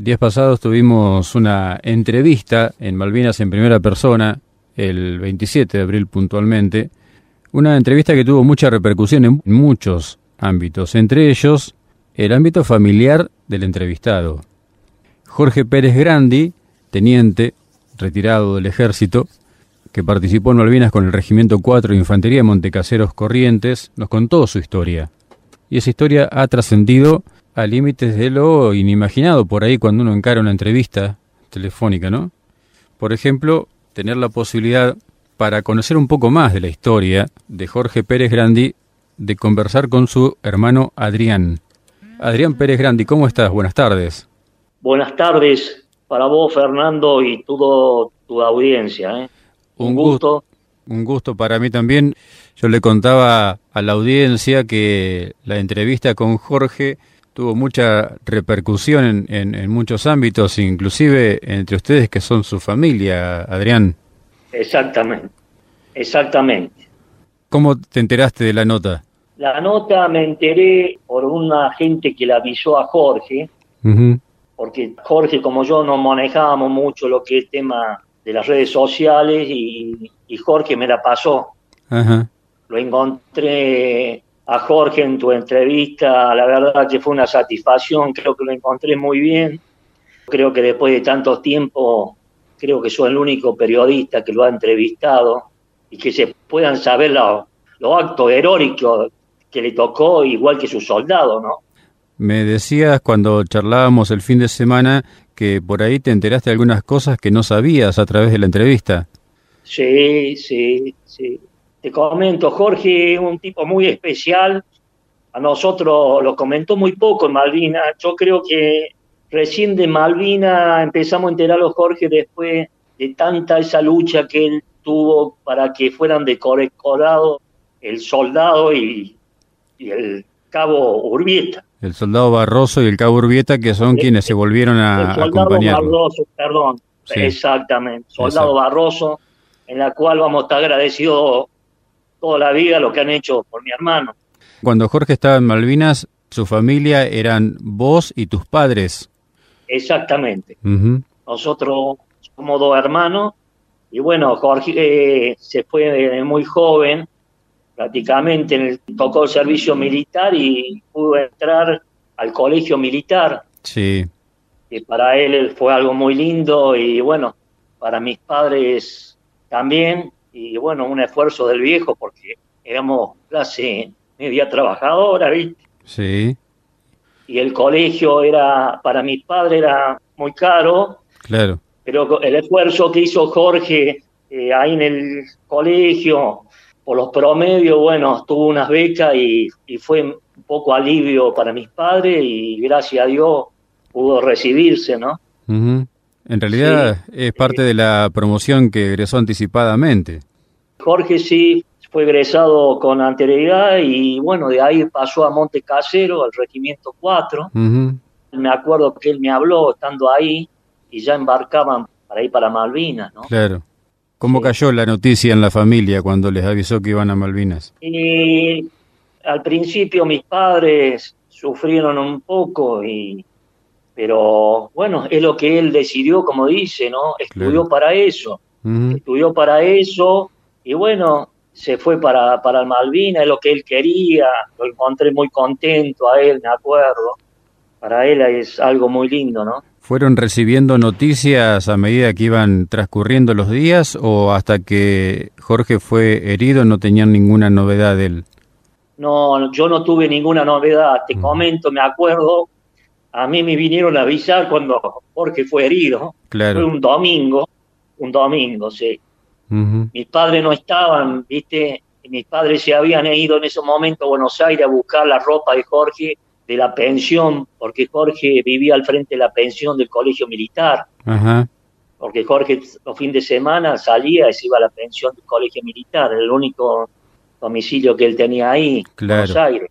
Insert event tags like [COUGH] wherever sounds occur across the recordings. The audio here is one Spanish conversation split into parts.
Días pasados tuvimos una entrevista en Malvinas en primera persona, el 27 de abril puntualmente, una entrevista que tuvo mucha repercusión en muchos ámbitos, entre ellos el ámbito familiar del entrevistado. Jorge Pérez Grandi, teniente, retirado del ejército, que participó en Malvinas con el Regimiento 4 de Infantería de Montecaseros Corrientes, nos contó su historia. Y esa historia ha trascendido a límites de lo inimaginado por ahí cuando uno encara una entrevista telefónica, ¿no? Por ejemplo, tener la posibilidad para conocer un poco más de la historia de Jorge Pérez Grandi de conversar con su hermano Adrián. Adrián Pérez Grandi, ¿cómo estás? Buenas tardes. Buenas tardes para vos, Fernando, y toda tu audiencia. ¿eh? Un, gusto. Un gusto para mí también. Yo le contaba a la audiencia que la entrevista con Jorge tuvo mucha repercusión en, en, muchos ámbitos, inclusive entre ustedes que son su familia, Adrián. Exactamente, exactamente. ¿Cómo te enteraste de la nota? La nota me enteré por una gente que le avisó a Jorge, porque Jorge como yo no manejábamos mucho lo que es tema de las redes sociales y, Jorge me la pasó. Lo encontré a Jorge en tu entrevista, la verdad que fue una satisfacción, creo que lo encontré muy bien. Creo que después de tanto tiempo, creo que soy el único periodista que lo ha entrevistado y que se puedan saber los actos heroicos que le tocó, igual que su soldado, ¿no? Me decías cuando charlábamos el fin de semana que por ahí te enteraste de algunas cosas que no sabías a través de la entrevista. Sí, sí, sí. Te comento, Jorge es un tipo muy especial. A nosotros lo comentó muy poco en Malvina. Yo creo que recién de Malvina empezamos a enterarlo Jorge después de tanta esa lucha que él tuvo para que fueran decorados el soldado y, el cabo Urbieta. El soldado Barroso y el cabo Urbieta, que son quienes se volvieron a, el soldado Barroso, perdón. Exactamente. Soldado Barroso, en la cual vamos a estar agradecidos toda la vida lo que han hecho por mi hermano. Cuando Jorge estaba en Malvinas, su familia eran vos y tus padres. Exactamente. Nosotros somos dos hermanos y bueno, Jorge eh, se fue muy joven, prácticamente tocó el servicio militar y pudo entrar al colegio militar. Sí. Y para él fue algo muy lindo y bueno, para mis padres también y bueno, un esfuerzo del viejo porque éramos clase media trabajadora, ¿viste? Sí. Y el colegio era, para mis padres era muy caro. Claro. Pero el esfuerzo que hizo Jorge eh, ahí en el colegio, por los promedios, bueno, tuvo unas becas y, fue un poco alivio para mis padres y gracias a Dios pudo recibirse, ¿no? En realidad es parte de la promoción que egresó anticipadamente. Jorge sí fue egresado con anterioridad y bueno, de ahí pasó a Monte Casero, al Regimiento 4. Me acuerdo que él me habló estando ahí y ya embarcaban para ir para Malvinas, ¿no? Claro. ¿Cómo cayó la noticia en la familia cuando les avisó que iban a Malvinas? Y al principio mis padres sufrieron un poco y pero bueno, es lo que él decidió, como dice, ¿no? Estudió para eso, estudió para eso, y bueno, se fue para, para Malvinas, es lo que él quería, lo encontré muy contento a él, me acuerdo. Para él es algo muy lindo, ¿no? ¿Fueron recibiendo noticias a medida que iban transcurriendo los días o hasta que Jorge fue herido no tenían ninguna novedad de él? No, yo no tuve ninguna novedad, te comento, me acuerdo a mí me vinieron a avisar cuando Jorge fue herido. Claro. Fue un domingo, un domingo, sí. Mis padres no estaban, viste, mis padres se habían ido en ese momento a Buenos Aires a buscar la ropa de Jorge de la pensión, porque Jorge vivía al frente de la pensión del colegio militar. Porque Jorge los fines de semana salía y se iba a la pensión del colegio militar, el único domicilio que él tenía ahí, en Buenos Aires.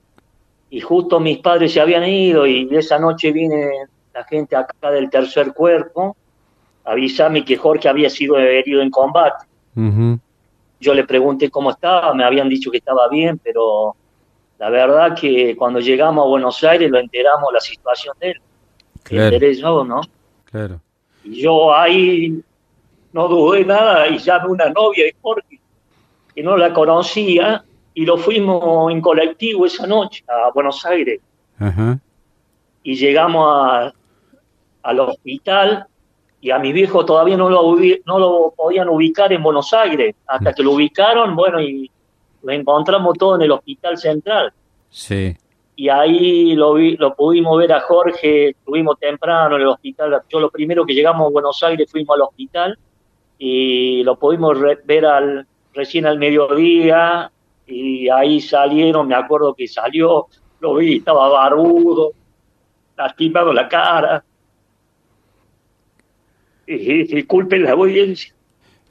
Y justo mis padres se habían ido y esa noche viene la gente acá del tercer cuerpo a avisarme que Jorge había sido herido en combate. Yo le pregunté cómo estaba, me habían dicho que estaba bien, pero la verdad que cuando llegamos a Buenos Aires lo enteramos la situación de él. Claro. ¿no? Claro. Y yo ahí no dudé nada y llamé a una novia de Jorge, que no la conocía, y lo fuimos en colectivo esa noche a Buenos Aires. Y llegamos al hospital y a mi viejo todavía no lo, no lo podían ubicar en Buenos Aires, hasta que lo ubicaron, bueno, y lo encontramos todo en el hospital central. Sí. Y ahí lo, vi, lo pudimos ver a Jorge, estuvimos temprano en el hospital. Yo lo primero que llegamos a Buenos Aires fuimos al hospital y lo pudimos ver al, recién al mediodía y ahí salieron, me acuerdo que salió, lo vi, estaba barbudo, lastimado la cara. Y, disculpen la audiencia.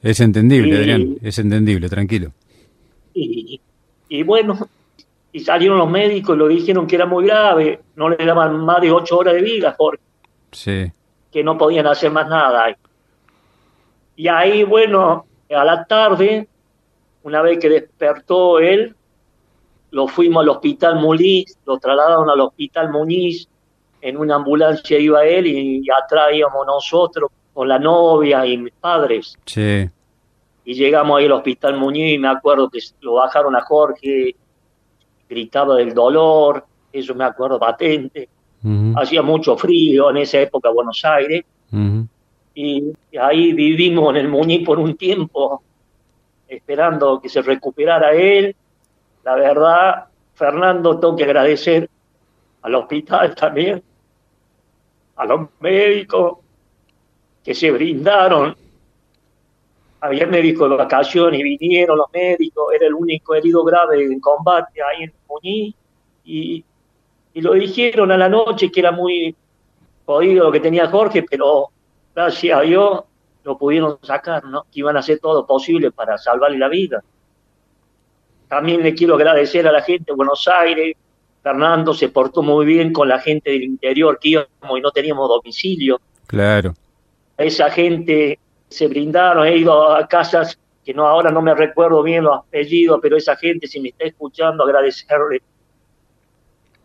Es entendible, Adrián, es entendible, tranquilo. Y, y, bueno, y salieron los médicos y lo dijeron que era muy grave, no le daban más de ocho horas de vida, Jorge. Sí. Que no podían hacer más nada. Y ahí, bueno, a la tarde una vez que despertó él, lo fuimos al hospital Muñiz, lo trasladaron al hospital Muñiz, en una ambulancia iba él y, atrás íbamos nosotros con la novia y mis padres. Sí. Y llegamos ahí al hospital Muñiz y me acuerdo que lo bajaron a Jorge, gritaba del dolor, eso me acuerdo patente. Hacía mucho frío en esa época Buenos Aires. y, ahí vivimos en el Muñiz por un tiempo esperando que se recuperara él. La verdad, Fernando, tengo que agradecer al hospital también, a los médicos que se brindaron. Había médicos de vacaciones vinieron los médicos, era el único herido grave en combate ahí en Muñiz y, y lo dijeron a la noche que era muy jodido lo que tenía Jorge, pero gracias a Dios lo pudieron sacar, ¿no? Que iban a hacer todo posible para salvarle la vida. También le quiero agradecer a la gente de Buenos Aires. Fernando se portó muy bien con la gente del interior que íbamos y no teníamos domicilio. Claro. Esa gente se brindaron, he ido a casas que no ahora no me recuerdo bien los apellidos, pero esa gente, si me está escuchando, agradecerle.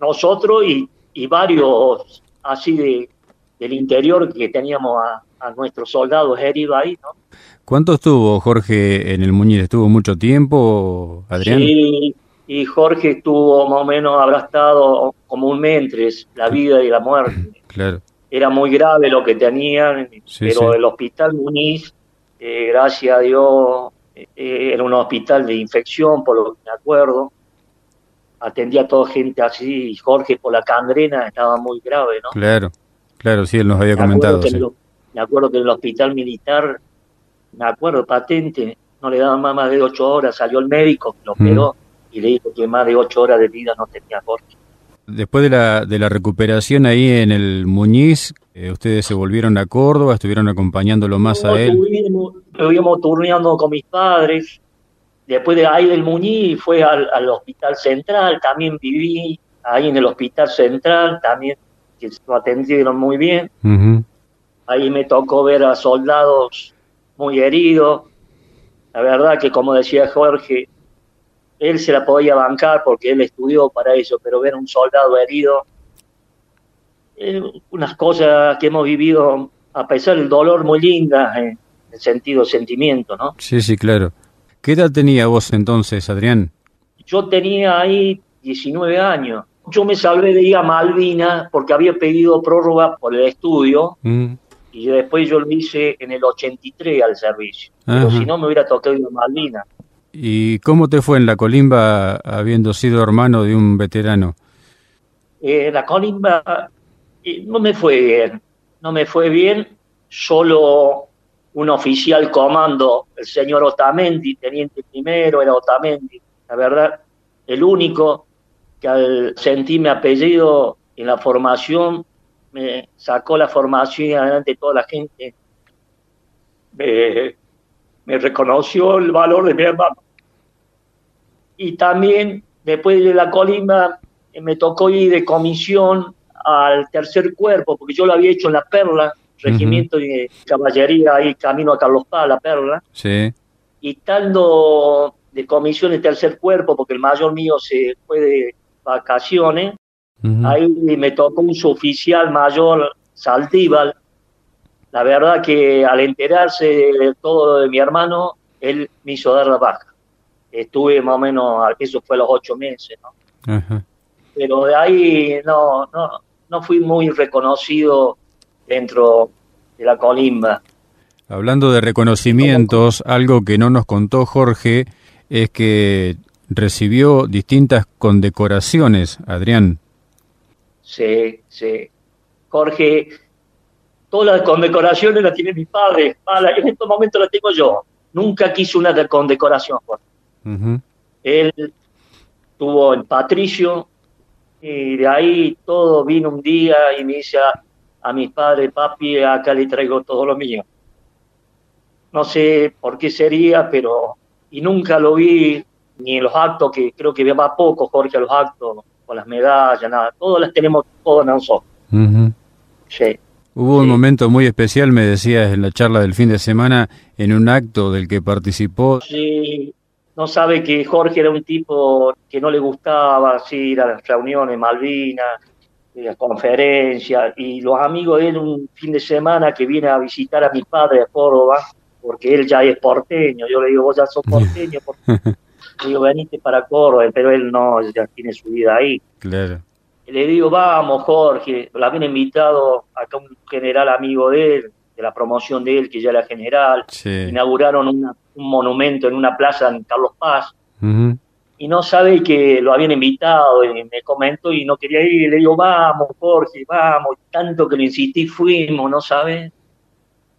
Nosotros y, y varios así de, del interior que teníamos a, a nuestros soldados heridos ahí, ¿no? ¿Cuánto estuvo Jorge en el Muñiz? ¿Estuvo mucho tiempo, Adrián? Sí, y Jorge estuvo más o menos, habrá estado como un mes entre la vida y la muerte. Claro. Era muy grave lo que tenían, pero el hospital Muñiz, eh, gracias a Dios, eh, era un hospital de infección, por lo que me acuerdo. Atendía a toda gente así, y Jorge por la cangrena estaba muy grave, ¿no? Claro, claro, sí, él nos había comentado. Me acuerdo que en el hospital militar, me acuerdo patente, no le daban más de ocho horas, salió el médico, lo operó y le dijo que más de ocho horas de vida no tenía Jorge. Después de la, de la recuperación ahí en el Muñiz, eh, ¿ustedes se volvieron a Córdoba? ¿Estuvieron acompañándolo más a él? Estuvimos, turneando con mis padres. Después de ahí del Muñiz fue al, hospital central, también viví ahí en el hospital central, también que lo atendieron muy bien. Ahí me tocó ver a soldados muy heridos. La verdad que, como decía Jorge, él se la podía bancar porque él estudió para eso, pero ver a un soldado herido, unas cosas que hemos vivido, a pesar del dolor, muy lindas en el sentido sentimiento, ¿no? Sí, sí, claro. ¿Qué edad tenía vos entonces, Adrián? Yo tenía ahí 19 años. Yo me salvé de ir a Malvina porque había pedido prórroga por el estudio. Mm y después yo lo hice en el 83 al servicio. Pero si no, me hubiera tocado ir a Malvinas. ¿Y cómo te fue en la colimba habiendo sido hermano de un veterano? Eh, la colimba eh, no me fue bien, no me fue bien, solo un oficial comando, el señor Otamendi, teniente primero, era Otamendi, la verdad, el único que al sentir mi apellido en la formación me sacó la formación y adelante toda la gente me, reconoció el valor de mi hermano. Y también después de la colimba me tocó ir de comisión al tercer cuerpo, porque yo lo había hecho en La Perla, regimiento de caballería ahí camino a Carlos Paz, La Perla. Sí. Y estando de comisión en tercer cuerpo, porque el mayor mío se fue de vacaciones, Ahí me tocó un suboficial mayor, Saldíbal, la verdad que al enterarse de todo de mi hermano, él me hizo dar la baja. Estuve más o menos, eso fue a los ocho meses, ¿no? Pero de ahí no, no, no fui muy reconocido dentro de la colimba. Hablando de reconocimientos, algo que no nos contó Jorge es que recibió distintas condecoraciones, Adrián. Sí, sí. Jorge, todas las condecoraciones las tiene mi padre. en estos momentos las tengo yo. Nunca quiso una condecoración, Jorge. Él tuvo el Patricio y de ahí todo vino un día y me dice a, a mis padres, papi, acá le traigo todo lo mío. No sé por qué sería, pero y nunca lo vi ni en los actos, que creo que va poco Jorge a los actos, con las medallas, nada, todas las tenemos todas nosotros. sí. Hubo un momento muy especial, me decías en la charla del fin de semana, en un acto del que participó. Sí, no sabe que Jorge era un tipo que no le gustaba ir a las reuniones Malvinas, las conferencias, y los amigos de él un fin de semana que viene a visitar a mi padre a Córdoba, porque él ya es porteño, yo le digo, vos ya sos porteño, [LAUGHS] digo, veniste para Córdoba, pero él no, ya tiene su vida ahí. Claro. Le digo, vamos Jorge, lo habían invitado acá un general amigo de él, de la promoción de él, que ya era general, inauguraron un monumento en una plaza en Carlos Paz, y no sabe que lo habían invitado, y me comentó y no quería ir, le digo, vamos Jorge, vamos, tanto que lo insistí, fuimos, ¿no sabe?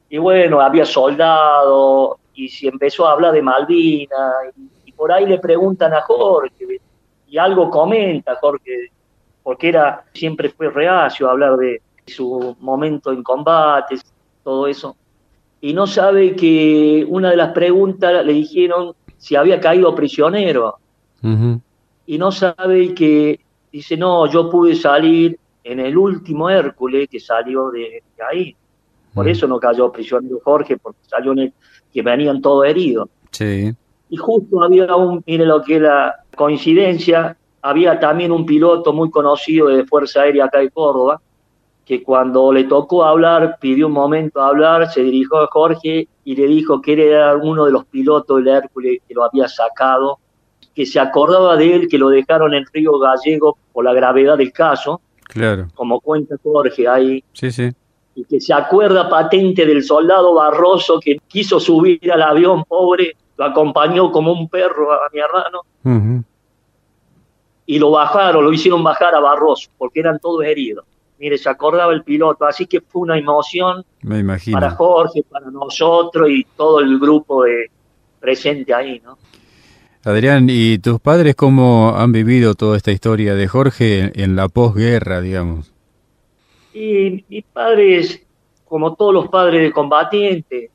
Y bueno, había soldado, y se empezó a hablar de Malvinas, y, por ahí le preguntan a Jorge, y algo comenta Jorge, porque era siempre fue reacio a hablar de su momento en combate, todo eso. Y no sabe que una de las preguntas le dijeron si había caído prisionero. Y no sabe que dice, no, yo pude salir en el último Hércules que salió de, ahí. Por eso no cayó prisionero Jorge, porque salió en el que venían todos heridos. Sí. Y justo había un, mire lo que es la coincidencia, había también un piloto muy conocido de Fuerza Aérea acá de Córdoba, que cuando le tocó hablar, pidió un momento a hablar, se dirigió a Jorge y le dijo que era uno de los pilotos del Hércules que lo había sacado, que se acordaba de él, que lo dejaron en Río Gallego por la gravedad del caso, claro. como cuenta Jorge ahí. Sí, sí. Y que se acuerda patente del soldado Barroso que quiso subir al avión, pobre, lo acompañó como un perro a mi hermano. Y lo bajaron, lo hicieron bajar a Barroso, porque eran todos heridos mire, se acordaba el piloto, así que fue una emoción Me imagino. para Jorge, para nosotros y todo el grupo de presente ahí, ¿no? Adrián, ¿y tus padres cómo han vivido toda esta historia de Jorge en la posguerra, digamos? Y mis padres, como todos los padres de combatientes,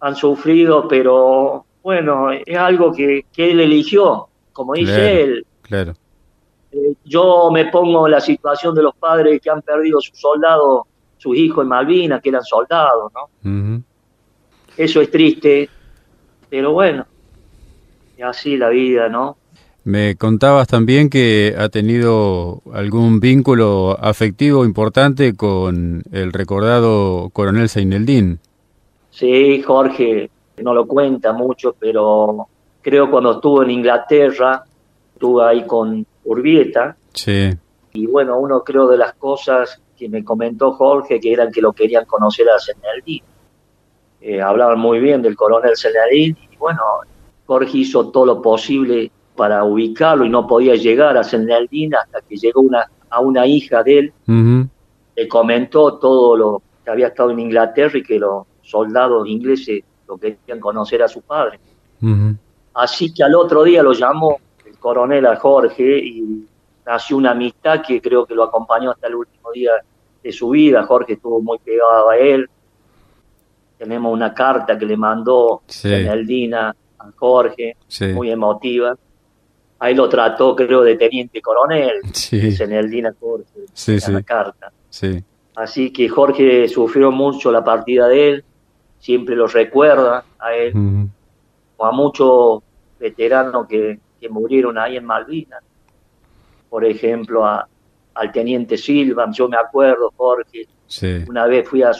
han sufrido, pero bueno, es algo que, él eligió, como dice él. Claro. Eh, yo me pongo en la situación de los padres que han perdido sus soldados, sus hijos en Malvinas, que eran soldados, ¿no? Eso es triste, pero bueno, y así la vida, ¿no? Me contabas también que ha tenido algún vínculo afectivo importante con el recordado coronel Seineldín. Sí, Jorge no lo cuenta mucho, pero creo cuando estuvo en Inglaterra, estuvo ahí con Urbieta. Sí. Y bueno, uno creo de las cosas que me comentó Jorge, que eran que lo querían conocer a Senaldín. Eh, hablaban muy bien del coronel Senaldín y bueno, Jorge hizo todo lo posible para ubicarlo y no podía llegar a Senaldín hasta que llegó una, a una hija de él. Le comentó todo lo que había estado en Inglaterra y que los soldados ingleses lo querían conocer a su padre. Así que al otro día lo llamó coronel a Jorge y nació una amistad que creo que lo acompañó hasta el último día de su vida. Jorge estuvo muy pegado a él. Tenemos una carta que le mandó sí. a Jorge, muy emotiva. Ahí lo trató, creo, de teniente coronel, sí. Jorge, sí, en la carta. Sí. Así que Jorge sufrió mucho la partida de él, siempre lo recuerda a él, o a muchos veteranos que, que murieron ahí en Malvinas. Por ejemplo, a, al teniente Silva, yo me acuerdo, Jorge. Una vez fui a,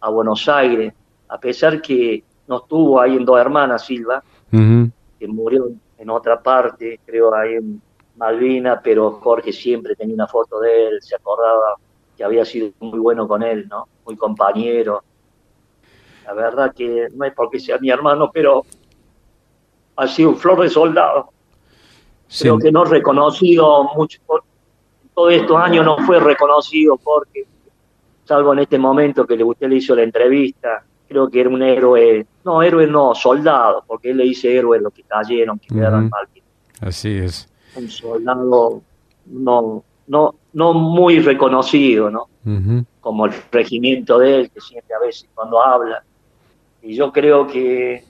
a Buenos Aires, a pesar que no estuvo ahí en Dos Hermanas Silva, que murió en otra parte, creo ahí en Malvina, pero Jorge siempre tenía una foto de él, se acordaba que había sido muy bueno con él, ¿no? Muy compañero. La verdad que no es porque sea mi hermano, pero ha sido un flor de soldado. Creo que no reconocido mucho, todos estos años no fue reconocido porque, salvo en este momento que usted le hizo la entrevista, creo que era un héroe, no, héroe no, soldado, porque él le dice héroe los que cayeron, que quedaron mal. Así es. Un soldado no, no, no muy reconocido, ¿no? Como el regimiento de él, que siempre a veces cuando habla. Y yo creo que,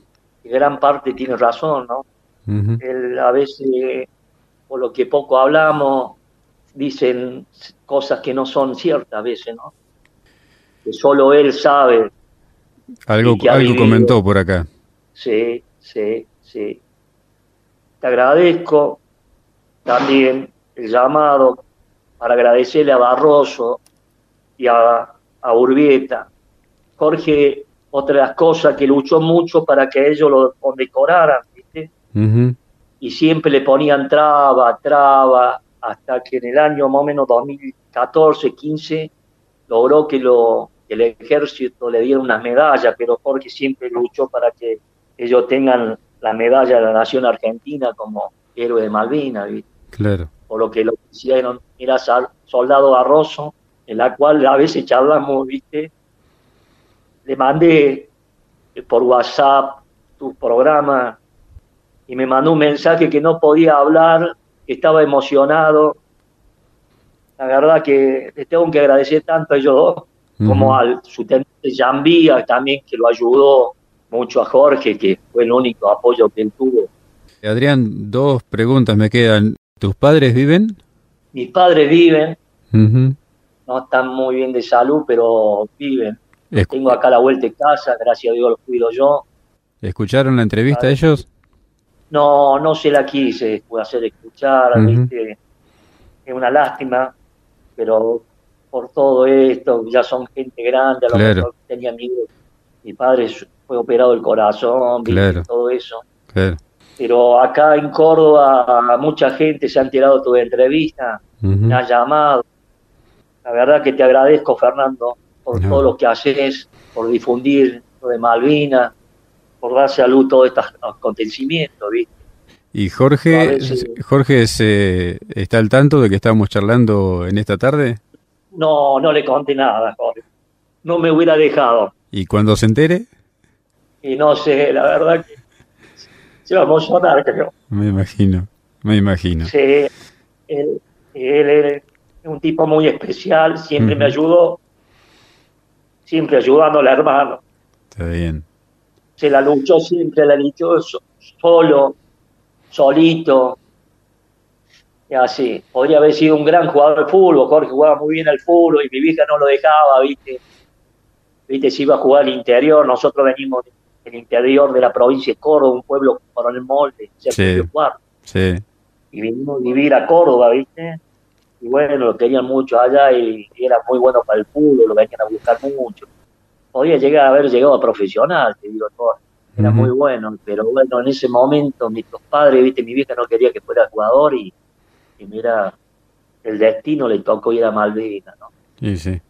gran parte tiene razón, ¿no? Él a veces, por lo que poco hablamos, dicen cosas que no son ciertas a veces, ¿no? Que solo él sabe. Algo, algo comentó por acá. Sí, sí, sí. Te agradezco también el llamado para agradecerle a Barroso y a, a Urbieta. Jorge, otra cosas que luchó mucho para que ellos lo condecoraran, ¿viste? Y siempre le ponían traba, traba, hasta que en el año más o menos 2014, 15, logró que, lo, el ejército le diera unas medallas, pero Jorge siempre luchó para que ellos tengan la medalla de la nación argentina como héroe de Malvinas, Claro. Por lo que lo hicieron, era soldado Barroso, en la cual a veces charlamos, ¿viste? Le mandé por WhatsApp tu programa y me mandó un mensaje que no podía hablar estaba emocionado. La verdad que tengo que agradecer tanto a ellos dos, como al su teniente Jambía también, que lo ayudó mucho a Jorge, que fue el único apoyo que él tuvo. Adrián, dos preguntas me quedan. ¿Tus padres viven? Mis padres viven. No están muy bien de salud, pero viven. Tengo acá la vuelta de casa, gracias a Dios los cuido yo. ¿Escucharon la entrevista ellos? No, no se la quise hacer escuchar, Es una lástima, pero por todo esto, ya son gente grande, a lo mejor tenía miedo. Mi padre fue operado el corazón, todo eso. Pero acá en Córdoba mucha gente se ha enterado de tu entrevista, me ha llamado. La verdad que te agradezco, Fernando, por todo lo que haces, por difundir lo de Malvinas, por dar salud a todos estos acontecimientos, ¿viste? ¿Y Jorge, Jorge se, está al tanto de que estamos charlando en esta tarde? No, no le conté nada, Jorge. No me hubiera dejado. ¿Y cuando se entere? Y no sé, la verdad que se va a emocionar, creo. Me imagino, me imagino. Sí, él, es un tipo muy especial, siempre me ayudó, siempre ayudando al hermano. Está bien se la luchó siempre, la luchó solo, solito, y así. Podría haber sido un gran jugador de fútbol, Jorge jugaba muy bien al fútbol y mi vieja no lo dejaba, ¿viste? ¿Viste? Si iba a jugar al interior, nosotros venimos del interior de la provincia de Córdoba, un pueblo con el molde, sí, sí. Y vinimos a vivir a Córdoba, ¿viste? Y bueno, lo querían mucho allá y, era muy bueno para el fútbol, lo venían a buscar mucho podía llegar a haber llegado a profesional, te digo todo. Era muy bueno, pero bueno, en ese momento mis padres, viste, mi vieja no quería que fuera jugador y, mira, el destino le tocó ir a Malvinas, ¿no? Sí, sí.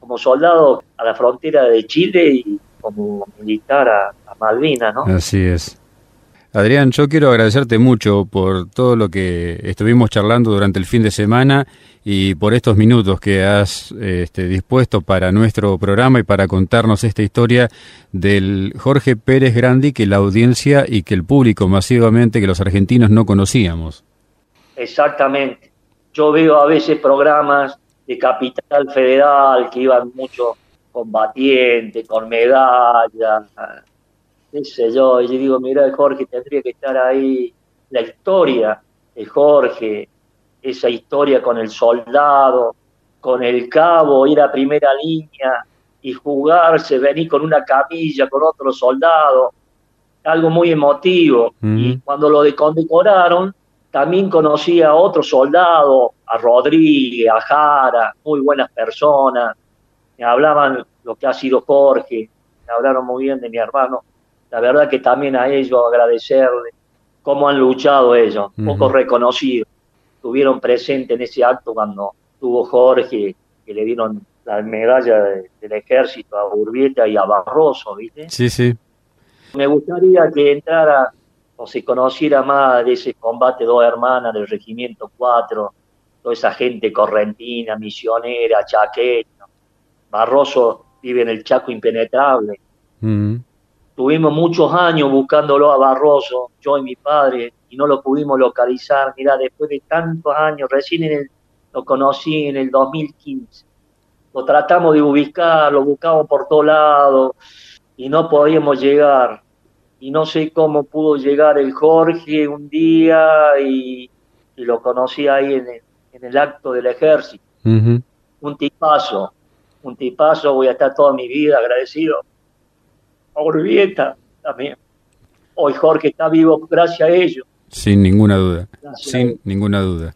Como soldado a la frontera de Chile y como militar a, a Malvinas, ¿no? Así es. Adrián, yo quiero agradecerte mucho por todo lo que estuvimos charlando durante el fin de semana y por estos minutos que has este, dispuesto para nuestro programa y para contarnos esta historia del Jorge Pérez Grandi que la audiencia y que el público masivamente, que los argentinos no conocíamos. Exactamente. Yo veo a veces programas de Capital Federal que iban mucho combatientes, con medallas, qué yo, y yo digo, mira, Jorge tendría que estar ahí, la historia de Jorge, esa historia con el soldado, con el cabo, ir a primera línea y jugarse, venir con una camilla, con otro soldado, algo muy emotivo. Y cuando lo condecoraron, también conocí a otros soldados, a Rodríguez, a Jara, muy buenas personas. Me hablaban lo que ha sido Jorge, me hablaron muy bien de mi hermano. La verdad que también a ellos agradecerle cómo han luchado ellos, poco reconocidos. Estuvieron presentes en ese acto cuando tuvo Jorge, que le dieron la medalla del ejército a Urbieta y a Barroso, ¿viste? Sí, sí. Me gustaría que entrara o se conociera más de ese combate dos hermanas del Regimiento 4, toda esa gente correntina, misionera, chaqueta. Barroso vive en el Chaco impenetrable. Mm. Tuvimos muchos años buscándolo a Barroso, yo y mi padre, y no lo pudimos localizar. Mira, después de tantos años, recién lo conocí en el 2015. Lo tratamos de ubicar, lo buscamos por todos lados y no podíamos llegar y no sé cómo pudo llegar el Jorge un día y, lo conocí ahí en el, acto del ejército. Un tipazo, un tipazo, voy a estar toda mi vida agradecido. A Urbieta también. Hoy Jorge está vivo gracias a ellos. Sin ninguna duda, sin ninguna duda.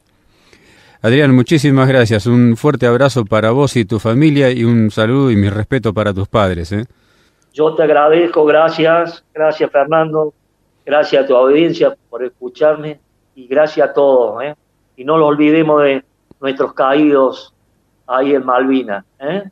Adrián, muchísimas gracias. Un fuerte abrazo para vos y tu familia y un saludo y mi respeto para tus padres. ¿eh? Yo te agradezco, gracias, gracias Fernando, gracias a tu audiencia por escucharme y gracias a todos. ¿eh? Y no lo olvidemos de nuestros caídos ahí en Malvinas. ¿eh?